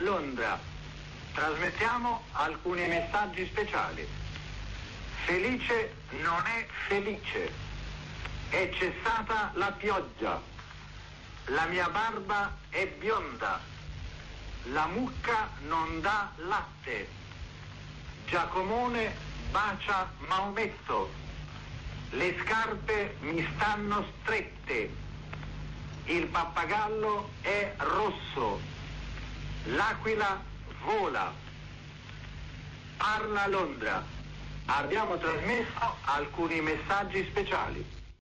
Londra. Trasmettiamo alcuni messaggi speciali. Felice non è felice. È cessata la pioggia. La mia barba è bionda. La mucca non dà latte. Giacomone bacia Maometto. Le scarpe mi stanno strette. Il pappagallo è rosso. L'aquila vola. Parla Londra. Abbiamo trasmesso alcuni messaggi speciali.